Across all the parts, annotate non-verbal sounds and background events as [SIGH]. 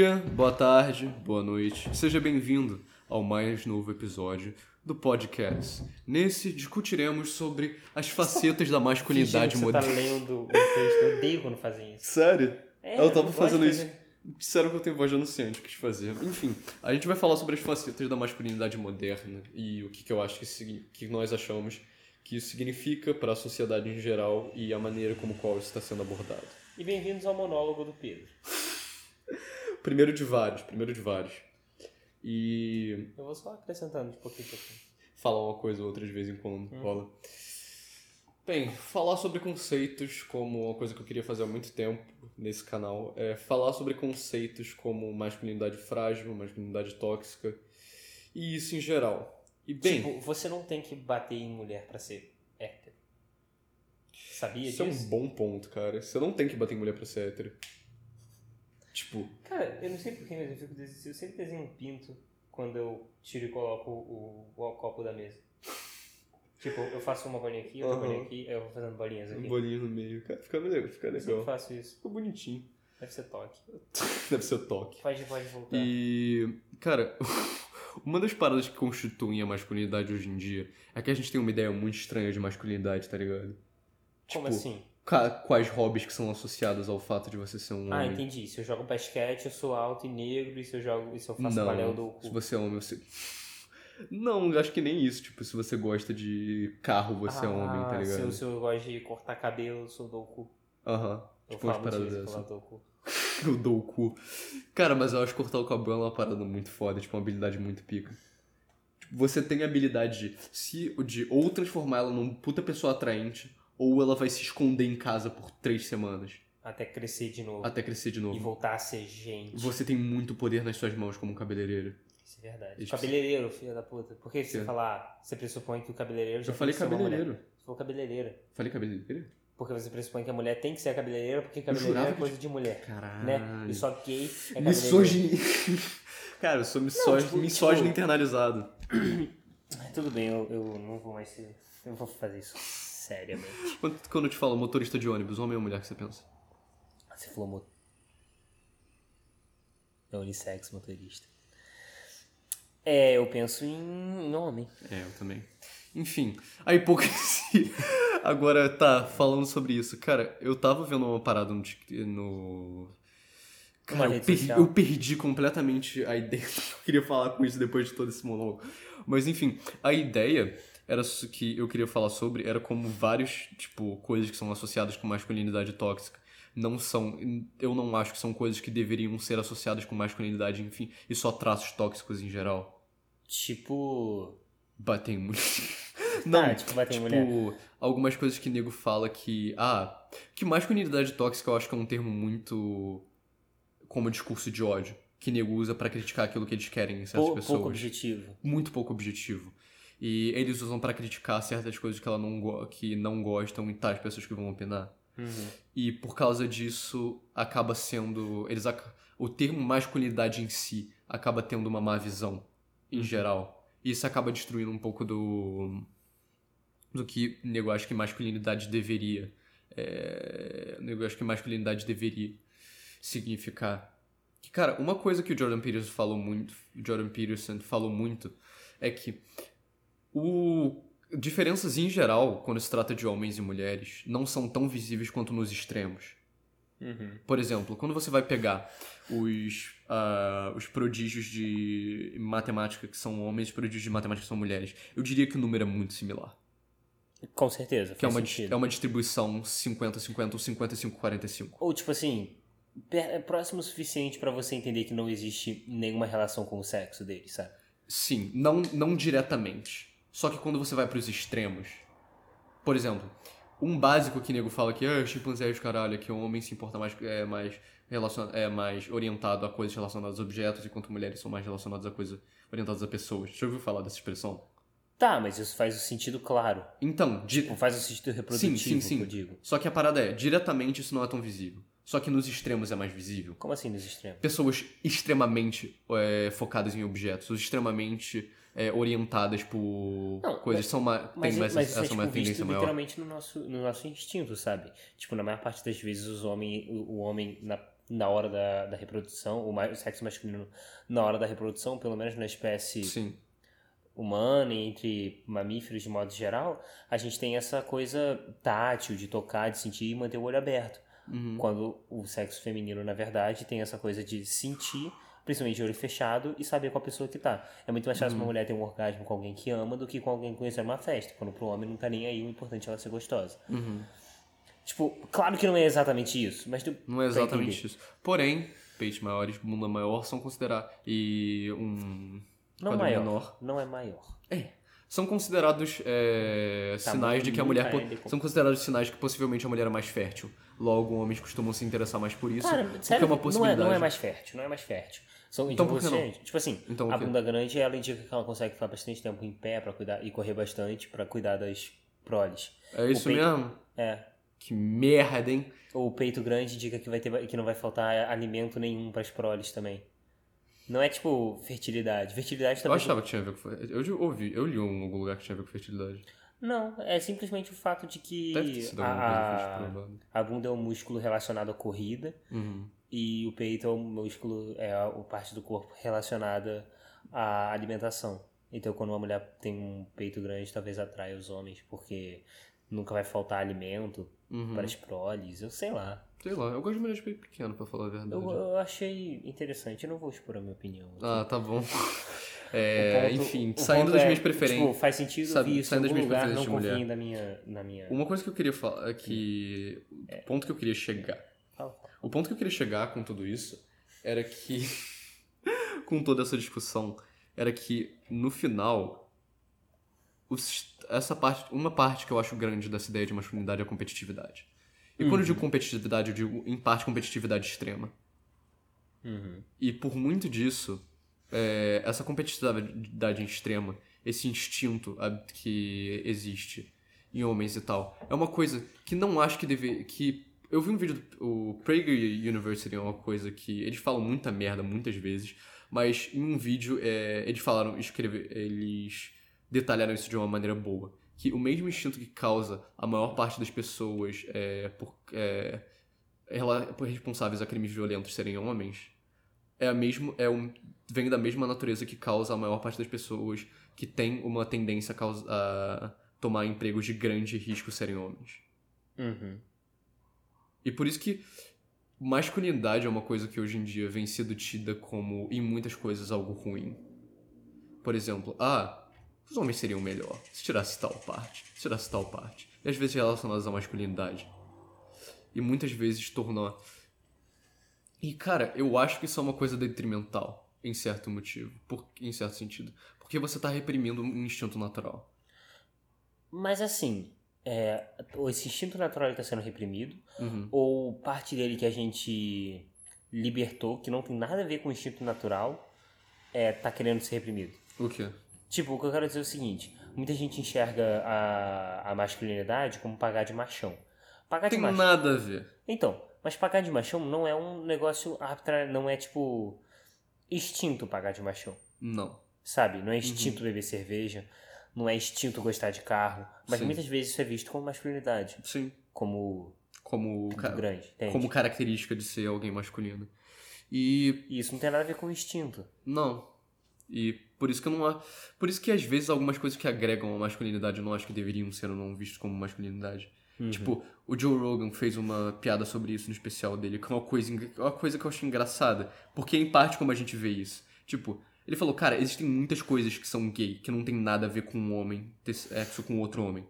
Bom dia, boa tarde, boa noite. Seja bem-vindo ao mais novo episódio do podcast. Nesse discutiremos sobre as facetas da masculinidade Fingindo que moderna. Você tá lendo o texto. Eu odeio quando fazem isso. Sério? É, eu eu tava gosto fazendo isso. fazer. Disseram que eu tenho voz de anunciante, quis fazer. Enfim, a gente vai falar sobre as facetas da masculinidade moderna e o que, que eu acho que, que nós achamos que isso significa para a sociedade em geral e a maneira como qual isso está sendo abordado. E bem-vindos ao monólogo do Pedro. Primeiro de vários, primeiro de vários. E Eu vou só acrescentando de pouquinho em pouquinho. falar uma coisa ou outra de vez em quando rola. Bem, falar sobre conceitos como uma coisa que eu queria fazer há muito tempo nesse canal é falar sobre conceitos como masculinidade frágil, masculinidade tóxica e isso em geral. E bem, Tipo, você não tem que bater em mulher pra ser hétero. Sabia isso é um disso? bom ponto, cara. Você não tem que bater em mulher pra ser hétero. Tipo, Cara, eu não sei porquê, mas eu, fico des- eu sempre desenho um pinto quando eu tiro e coloco o, o, copo da mesa. Tipo, eu faço uma bolinha aqui, outra Aham. bolinha aqui, aí eu vou fazendo bolinhas aqui. um bolinho no meio. Cara, fica legal, fica Eu sempre legal. faço isso. Fica bonitinho. Deve ser toque. [LAUGHS] Deve ser toque. Pode, pode voltar. E, cara, [LAUGHS] uma das paradas que constituem a masculinidade hoje em dia é que a gente tem uma ideia muito estranha de masculinidade, tá ligado? Como tipo, assim? Quais hobbies que são associados ao fato de você ser um Ah, homem? entendi. Se eu jogo basquete, eu sou alto e negro, e se eu jogo, e se eu faço Não, balé, eu dou o cu. se você é homem, você... Não, acho que nem isso. Tipo, se você gosta de carro, você é homem, tá Ah, Se eu, ligado? se eu gosto de cortar cabelo, eu sou dou o cu. Aham. Eu Tipo, falo paradas disso, dessas. cu. [LAUGHS] Eu dou o cu. Cara, mas eu acho que cortar o cabelo é uma parada muito foda, tipo, uma habilidade muito pica. Tipo, você tem a habilidade de, se, de ou transformar ela numa puta pessoa atraente, ou ela vai se esconder em casa por três semanas, Até crescer de novo. até crescer de E novo. voltar a ser gente. Você tem muito poder nas suas mãos como cabeleireiro. Isso é verdade. Cabeleireiro, filha da puta. Por que você Sim. falar, você pressupõe que o cabeleireiro já Eu falei que cabeleireiro. Você falou cabeleireira. Falei cabeleireiro? Porque você pressupõe que a mulher tem que ser a cabeleireira, porque cabeleireiro é que- coisa de mulher. Caralho. Né? E só gay é cabeleireiro. [LAUGHS] Cara, eu sou misógino, tipo, misógino tipo- internalizado. [COUGHS] Tudo bem, eu, eu não vou mais ser... Eu vou fazer isso seriamente. Quando, quando eu te falo motorista de ônibus, homem ou mulher que você pensa? Você falou mo... É unissex motorista. É, eu penso em, em homem. É, eu também. Enfim, a hipocrisia. [LAUGHS] Agora, tá, falando sobre isso. Cara, eu tava vendo uma parada no. No... Cara, eu, rede per- social. eu perdi completamente a [LAUGHS] ideia eu queria falar com isso depois de todo esse monólogo. Mas enfim, a ideia era que eu queria falar sobre era como vários, tipo, coisas que são associadas com masculinidade tóxica não são. Eu não acho que são coisas que deveriam ser associadas com masculinidade, enfim, e só traços tóxicos em geral. Tipo. Bater em mulher. [LAUGHS] Não, Ah, tipo, bater em tipo, mulher. algumas coisas que nego fala que. Ah, que masculinidade tóxica eu acho que é um termo muito. como discurso de ódio. Que nego usa pra criticar aquilo que eles querem em certas pou- pessoas. pouco objetivo. Muito pouco objetivo. E eles usam pra criticar certas coisas que, ela não que não gostam e tais pessoas que vão opinar. Uhum. E por causa disso, acaba sendo. Eles O termo masculinidade em si acaba tendo uma má visão, em geral. E isso acaba destruindo um pouco do. do que o nego acha que masculinidade deveria. É, o nego acha que masculinidade deveria significar. Que, cara, uma coisa que o Jordan Peterson falou muito. Jordan Peterson falou muito é que o diferenças em geral, quando se trata de homens e mulheres, não são tão visíveis quanto nos extremos. Uhum. Por exemplo, quando você vai pegar os, ah, os prodígios de matemática que são homens e os prodígios de matemática que são mulheres, eu diria que o número é muito similar. Com certeza. Que é uma, sentido. é uma distribuição 50-50 ou 55-45. Ou tipo assim, é próximo o suficiente pra você entender que não existe nenhuma relação com o sexo deles, sabe? Sim, não, não diretamente. Só que quando você vai pros extremos. Por exemplo, um básico que nego fala que ah, chimpanzé é os caralho, que o homem se importa mais, é mais, relacion, é mais orientado a coisas relacionadas a objetos, enquanto mulheres são mais relacionadas a coisas orientadas a pessoas. Já ouviu falar dessa expressão? Tá, mas isso faz o sentido claro. Então, di- Não faz o sentido reprodutivo, sim, sim, sim. que eu digo. Só que a parada é, diretamente isso não é tão visível. Só que nos extremos é mais visível. Como assim nos extremos? Pessoas extremamente é, focadas em objetos, extremamente é, orientadas por Não, coisas, mas- são uma, tem Mas, mais, mas isso essa é é tipo, uma visto tendência maior. literalmente no nosso, no nosso instinto, sabe? Tipo, na maior parte das vezes os homens, o, o homem na, na hora da, da reprodução, o, o sexo masculino na hora da reprodução, pelo menos na espécie Sim. humana e entre mamíferos de modo geral, a gente tem essa coisa tátil de tocar, de sentir e manter o olho aberto. Uhum. Quando o sexo feminino, na verdade, tem essa coisa de sentir, principalmente de olho fechado, e saber qual a pessoa que tá. É muito mais fácil Uhum. uma mulher ter um orgasmo com alguém que ama do que com alguém conhecer uma festa. Quando pro homem não tá nem aí, o importante é ela ser gostosa. Uhum. Tipo, claro que não é exatamente isso, mas tu. Não é exatamente isso. Porém, peitos maiores, bunda maior são considerados. E um. Não quadril maior. menor. Não é maior. São considerados é, Tá sinais de que a mulher. po- São considerados sinais que possivelmente a mulher é mais fértil. Logo, homens costumam se interessar mais por isso. Cara, porque sério, é uma não, é, possibilidade. não é mais fértil, não é mais fértil. São Então tipo, por que você- Tipo assim, Então a bunda grande ela indica que ela consegue ficar bastante tempo em pé para cuidar e correr bastante pra cuidar das proles. É isso peito- mesmo? É. Que merda, hein? O peito grande indica que, vai ter, que não vai faltar alimento nenhum pras proles também. Não é tipo fertilidade. Fertilidade Eu também. achava que tinha a ver com. Eu ouvi, eu li em algum lugar que tinha a ver com fertilidade. Não, é simplesmente o fato de que Deve ter sido alguma a, coisa a bunda é um músculo relacionado à corrida Uhum. e o peito é um músculo, é a a parte do corpo relacionada à alimentação. Então, quando uma mulher tem um peito grande, talvez atraia os homens, porque nunca vai faltar alimento Uhum. para as proles, eu sei lá. Sei lá, eu gosto de de peito pequeno, pra falar a verdade. Eu, eu achei interessante, eu não vou expor a minha opinião. aqui. Ah, tá bom. [LAUGHS] É, ponto- enfim, saindo das é, minhas preferências. Tipo, faz sentido Sabe, isso saindo das minhas lugar, não preferências de mulher. da minha, na minha... Uma coisa que eu queria falar é que. O ponto que eu queria chegar. Fala. O ponto que eu queria chegar com tudo isso era que. [LAUGHS] com toda essa discussão, era que no final. os- essa parte. Uma parte que eu acho grande dessa ideia de masculinidade é a competitividade. E quando eu digo competitividade, eu digo em parte competitividade extrema. Uhum. E por muito disso, é, essa competitividade extrema, esse instinto que existe em homens e tal, é uma coisa que não acho que deve. que Eu vi um vídeo do o Prager University, é uma coisa que. Eles falam muita merda muitas vezes, mas em um vídeo é, eles falaram, escrever, eles detalharam isso de uma maneira boa. Que o mesmo instinto que causa a maior parte das pessoas é, por, é, por responsáveis a crimes violentos serem homens, é a mesmo, é um, vem da mesma natureza que causa a maior parte das pessoas que tem uma tendência a, causa, a tomar empregos de grande risco serem homens. Uhum. E por isso que masculinidade é uma coisa que hoje em dia vem sendo tida como, em muitas coisas, algo ruim. Por exemplo, ah, os homens seriam melhor se tirasse tal parte, se tirasse tal parte. E às vezes relacionadas à masculinidade. E muitas vezes torna. E cara, eu acho que isso é uma coisa detrimental, em certo motivo, por, em certo sentido. Porque você tá reprimindo um instinto natural. Mas assim, é, esse instinto natural está sendo reprimido, Uhum. ou parte dele que a gente libertou, que não tem nada a ver com o instinto natural, é, tá querendo ser reprimido. O quê? Tipo, o que eu quero dizer é o seguinte: muita gente enxerga a, a masculinidade como pagar de machão. Pagar de Tem machão. nada a ver. Então, mas pagar de machão não é um negócio arbitrário, não é tipo instinto pagar de machão. Não. Sabe? Uhum. Não é instinto beber cerveja, não é instinto gostar de carro, mas Sim. muitas vezes isso é visto como masculinidade, Sim. como Como, ca- grande, entende? como característica de ser alguém masculino. E E isso não tem nada a ver com instinto. não. E por isso que eu não por isso que às vezes algumas coisas que agregam a masculinidade eu não acho que deveriam ser ou não vistos como masculinidade. Uhum. Tipo, o Joe Rogan fez uma piada sobre isso no especial dele, que é uma coisa, engra- uma coisa que eu acho engraçada, porque é em parte como a gente vê isso. Tipo, ele falou, cara, existem muitas coisas que são gay, que não tem nada a ver com um homem ter sexo com outro homem.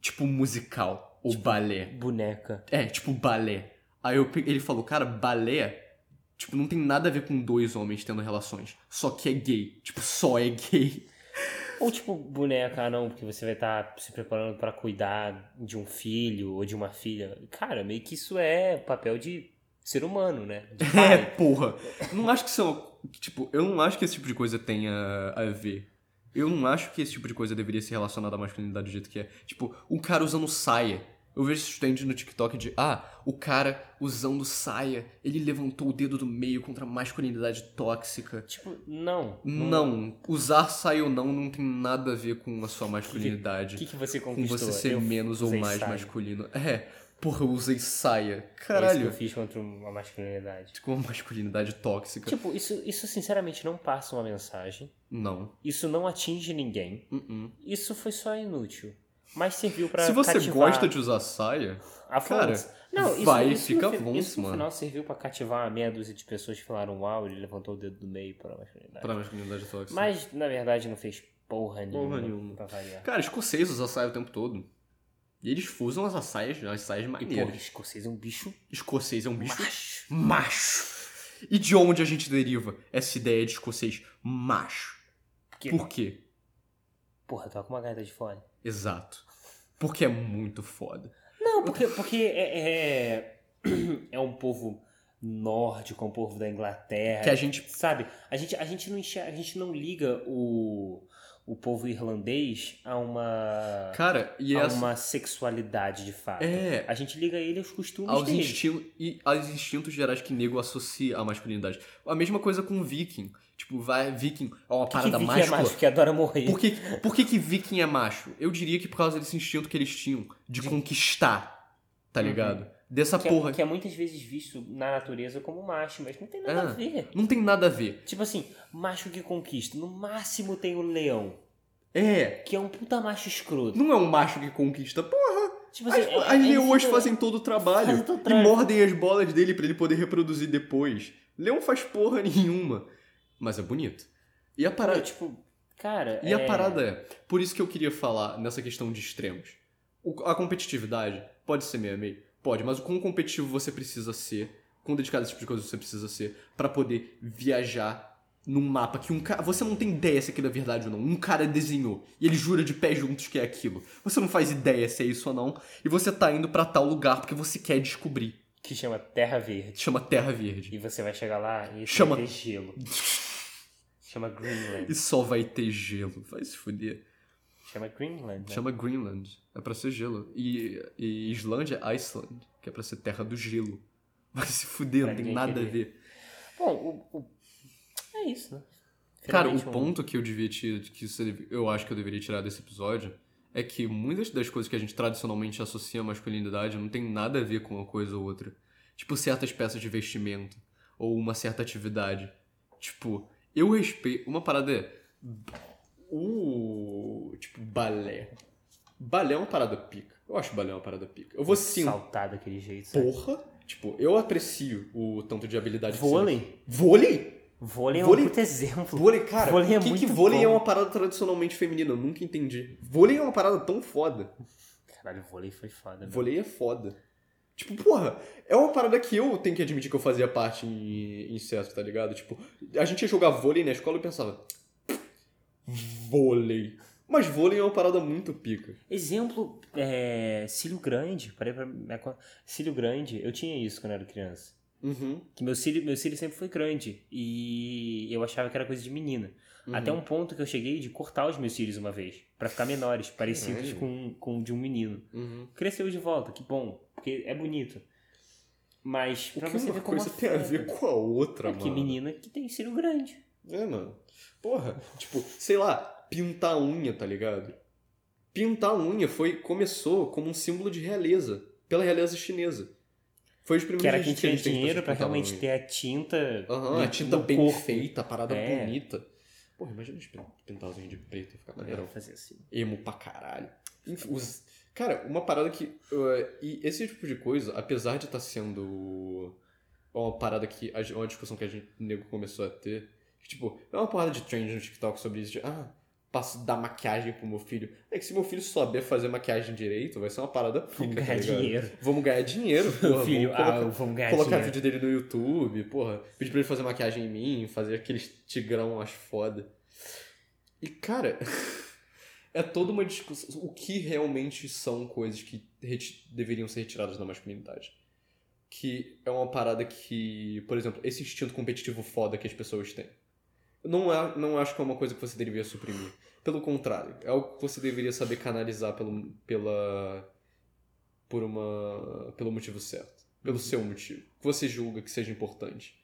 Tipo musical ou balé. Boneca. É, tipo balé. Aí eu ele falou, cara, balé, tipo, não tem nada a ver com dois homens tendo relações. Só que é gay. Tipo, só é gay. Ou tipo, boneca, não, porque você vai estar se preparando pra cuidar de um filho ou de uma filha. Cara, meio que isso é papel de ser humano, né? [LAUGHS] É, porra. Não acho que são. Tipo, eu não acho que esse tipo de coisa tenha a ver. Eu não acho que esse tipo de coisa deveria ser relacionado à masculinidade do jeito que é. Tipo, um cara usando saia. Eu vejo esses trends no TikTok de, ah, o cara usando saia, ele levantou o dedo do meio contra a masculinidade tóxica. Tipo, não. Não, usar saia ou não não tem nada a ver com a sua masculinidade. O que, que você com conquistou? você ser Eu menos ou mais saia. masculino. É, Porra, eu usei saia. É isso que Caralho. eu fiz contra uma masculinidade. Com uma masculinidade tóxica. Tipo, isso, isso sinceramente não passa uma mensagem. Não. Isso não atinge ninguém. Uh-uh. Isso foi só inútil. Mas serviu pra Se você cativar gosta de usar saia, a cara. Não, isso, vai, isso fica no, Isso no mano. final serviu pra cativar uma meia dúzia de pessoas que falaram uau, ele levantou o dedo do meio para a masculinidade. pra masculinidade tóxica. Mas, na verdade, não fez porra nenhuma, Porra nenhuma. pra variar. Cara, escocês usa saia o tempo todo. E eles usam as saias, as saias E, porra, maneiras. escocês é um bicho Escocês é um bicho macho. macho. E de onde a gente deriva essa ideia de escocês macho? Porque, Por quê? Porra, toca uma gaita de fone. Exato. Porque é muito foda. Não, porque, porque é, é, é um povo nórdico, é um povo da Inglaterra. Que a gente. Sabe, a gente, a gente não enxerga, a gente não liga o, o povo irlandês a uma, Cara, e a essa. uma sexualidade de fato. É. A gente liga ele aos costumes Aos dele. instintos, e aos instintos gerais que nego associa à masculinidade. A mesma coisa com viking. Tipo, vai, viking é uma que parada que é máscula. macho que adora morrer. Por que, por que que viking é macho? Eu diria que por causa desse instinto que eles tinham de, conquistar, tá Uhum. Dessa que, porra. é, que é muitas vezes visto na natureza como macho, mas não tem nada É. a ver. Não tem nada a ver. Tipo assim, macho que conquista. No máximo tem o leão, É. que é um puta macho escroto. Não é um macho que conquista. Porra, Tipo as, assim, é- as é leoas isso- fazem todo o trabalho. Todo e mordem as bolas dele pra ele poder reproduzir depois. Leão faz porra [LAUGHS] nenhuma. Mas é bonito. E a parada. tipo, cara. E a é- parada é, por isso que eu queria falar nessa questão de extremos. O- a competitividade pode ser meio a meio, pode, mas o quão competitivo você precisa ser, quão dedicado a esse tipo de coisa você precisa ser, pra poder viajar num mapa que um cara. Você não tem ideia se aquilo é verdade ou não. Um cara desenhou e ele jura de pé juntos que é aquilo. Você não faz ideia se é isso ou não, e você tá indo pra tal lugar porque você quer descobrir. Que chama Terra Verde. Chama Terra Verde. E você vai chegar lá e Chama- vai ter gelo. [LAUGHS] Chama Greenland. E só vai ter gelo. Vai se fuder. Chama Greenland. Né? Chama Greenland. É pra ser gelo. E, e Islândia é Iceland, que é pra ser terra do gelo. [LAUGHS] Vai se fuder, Pra não tem nada a ver. Bom, o, o- é isso, né? Cara, o Finalmente um- ponto que eu devia tirar, que eu acho que eu deveria tirar desse episódio é que muitas das coisas que a gente tradicionalmente associa à masculinidade não tem nada a ver com uma coisa ou outra. Tipo, certas peças de vestimento ou uma certa atividade. Tipo, eu respeito. Uma parada é. O. Tipo, balé. Balé é uma parada pica. Eu acho balé uma parada pica. Eu vou sim. Saltar daquele jeito. sabe? Porra! Tipo, eu aprecio o tanto de habilidade que você- Vôlei. Vôlei? Vôlei é Vôlei- um puto exemplo. Vôlei, cara, Vôlei é que, que muito vôlei bom. é uma parada tradicionalmente feminina? Eu nunca entendi. Vôlei é uma parada tão foda. Caralho, vôlei foi foda. né? Vôlei é foda. Tipo, porra, é uma parada que eu tenho que admitir que eu fazia parte em, certo, tá ligado? Tipo, a gente ia jogar vôlei na escola e pensava. Vôlei. Mas vôlei é uma parada muito pica. Exemplo, é, cílio grande. Parei pra... Cílio grande, eu tinha isso quando eu era criança. Uhum. Que meu cílio, meu cílio sempre foi grande. E eu achava que era coisa de menina. uhum. Até um ponto que eu cheguei de cortar os meus cílios uma vez. Pra ficar menores, parecidos com, com o de um menino. Uhum. Cresceu de volta, que bom. Porque é bonito. Mas O pra que você uma ver como coisa tem a ver com a outra, é mano? que menina que tem cílio grande. É, mano. Porra, tipo, sei lá, pintar a unha, tá ligado? Pintar a unha foi, começou como um símbolo de realeza, pela realeza chinesa. Foi os primeiros Que era quem tinha dinheiro pra pessoas realmente ter a tinta. Aham, a tinta bem corpo. feita, a parada É. bonita. Porra, imagina a gente pin- pintar as unhas de preto e ficar maneirão. fazer assim. Emo pra caralho. Enfim, os- Cara, uma parada que. uh, e esse tipo de coisa, apesar de estar sendo uma parada que. Uma discussão que a gente nego começou a ter. Que, tipo, é uma porrada de trend no TikTok sobre isso. De, ah, passo dar maquiagem pro meu filho. É que se meu filho souber fazer maquiagem direito, vai ser uma parada pica, Vamos tá ganhar ligado? dinheiro. Vamos ganhar dinheiro, [LAUGHS] porra. Filho, vamos colocar, ah, vamos ganhar colocar dinheiro. vídeo dele no YouTube, porra. Pedir pra ele fazer maquiagem em mim, fazer aqueles tigrão as foda. E, cara, [LAUGHS] é toda uma discussão. O que realmente são coisas que deveriam ser retiradas da masculinidade? Que é uma parada que, por exemplo, esse instinto competitivo foda que as pessoas têm. Não, a- não acho que é uma coisa que você deveria suprimir. Pelo contrário, é algo que você deveria saber canalizar pelo, pela, por uma, pelo motivo certo. Pelo seu motivo. Que você julga que seja importante.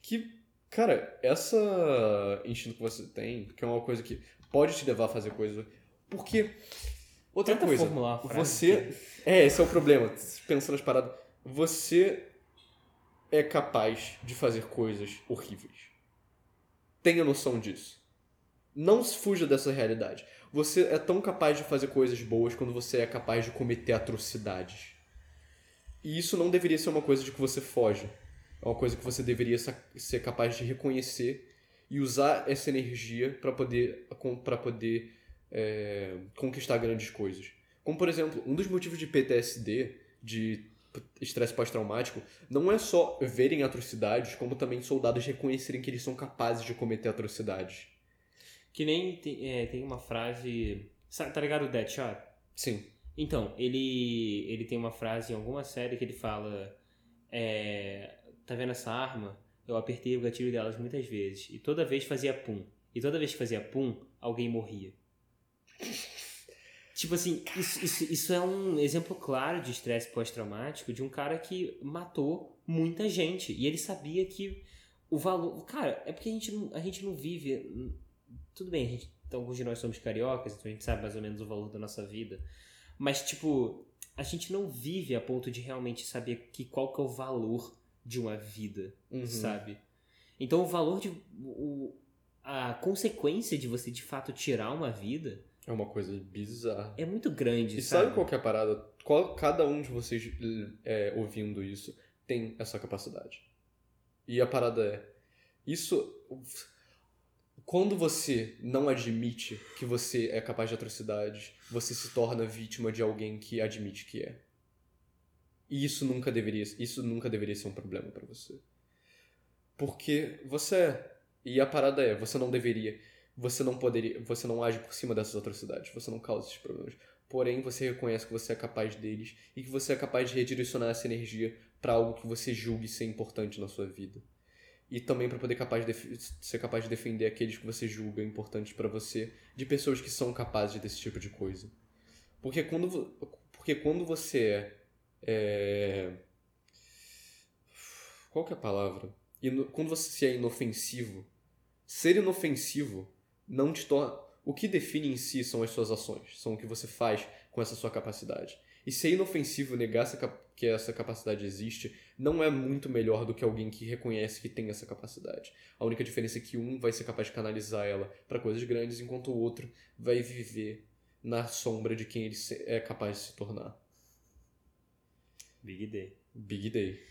Que, cara, essa instinto que você tem, que é uma coisa que pode te levar a fazer coisa. Porque Outra Tenta coisa, formular uma frase você. É, esse é o problema. Pensando nas paradas. Você é capaz de fazer coisas horríveis. Tenha noção disso. Não se fuja dessa realidade. Você é tão capaz de fazer coisas boas quando você é capaz de cometer atrocidades. E isso não deveria ser uma coisa de que você foge. É uma coisa que você deveria ser capaz de reconhecer e usar essa energia para poder, para poder é, conquistar grandes coisas. Como, por exemplo, um dos motivos de PTSD, de estresse pós-traumático, não é só verem atrocidades, como também soldados reconhecerem que eles são capazes de cometer atrocidades. Que nem tem, é, tem uma frase. Sabe, tá ligado o Deadshot? Sim. Então, ele, ele tem uma frase em alguma série que ele fala: é, Tá vendo essa arma? Eu apertei o gatilho delas muitas vezes. E toda vez fazia pum. E toda vez que fazia pum, alguém morria. [LAUGHS] Tipo assim, isso, isso, isso é um exemplo claro de estresse pós-traumático de um cara que matou muita gente. E ele sabia que o valor. Cara, é porque a gente não, a gente não vive. Tudo bem, a gente, então, alguns de nós somos cariocas, então a gente sabe mais ou menos o valor da nossa vida. Mas, tipo, a gente não vive a ponto de realmente saber que qual que é o valor de uma vida, Uhum. sabe? Então, o valor de. O, a consequência de você de fato tirar uma vida É uma coisa bizarra. é muito grande, E sabe? sabe qual que é a parada? Qual- cada um de vocês é, ouvindo isso tem essa capacidade. E a parada é. Isso. Quando você não admite que você é capaz de atrocidades, você se torna vítima de alguém que admite que é. E isso nunca deveria, isso nunca deveria ser um problema pra você. Porque você é. E a parada é, você não deveria, você não poderia, você não age por cima dessas atrocidades, você não causa esses problemas. Porém, você reconhece que você é capaz deles e que você é capaz de redirecionar essa energia pra algo que você julgue ser importante na sua vida. E também pra poder capaz de ser capaz de defender aqueles que você julga importantes pra você de pessoas que são capazes desse tipo de coisa. Porque quando, porque quando você é, é... Qual que é a palavra? Quando você é inofensivo, ser inofensivo não te torna. O que define em si são as suas ações, são o que você faz com essa sua capacidade. E ser inofensivo, negar essa que essa capacidade existe, não é muito melhor do que alguém que reconhece que tem essa capacidade. A única diferença é que um vai ser capaz de canalizar ela para coisas grandes, enquanto o outro vai viver na sombra de quem ele é capaz de se tornar. Big Day. Big Day.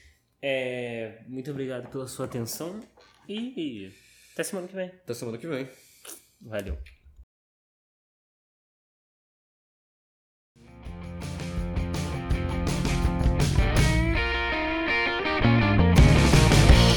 É, muito obrigado pela sua atenção e até semana que vem. Até semana que vem. Valeu.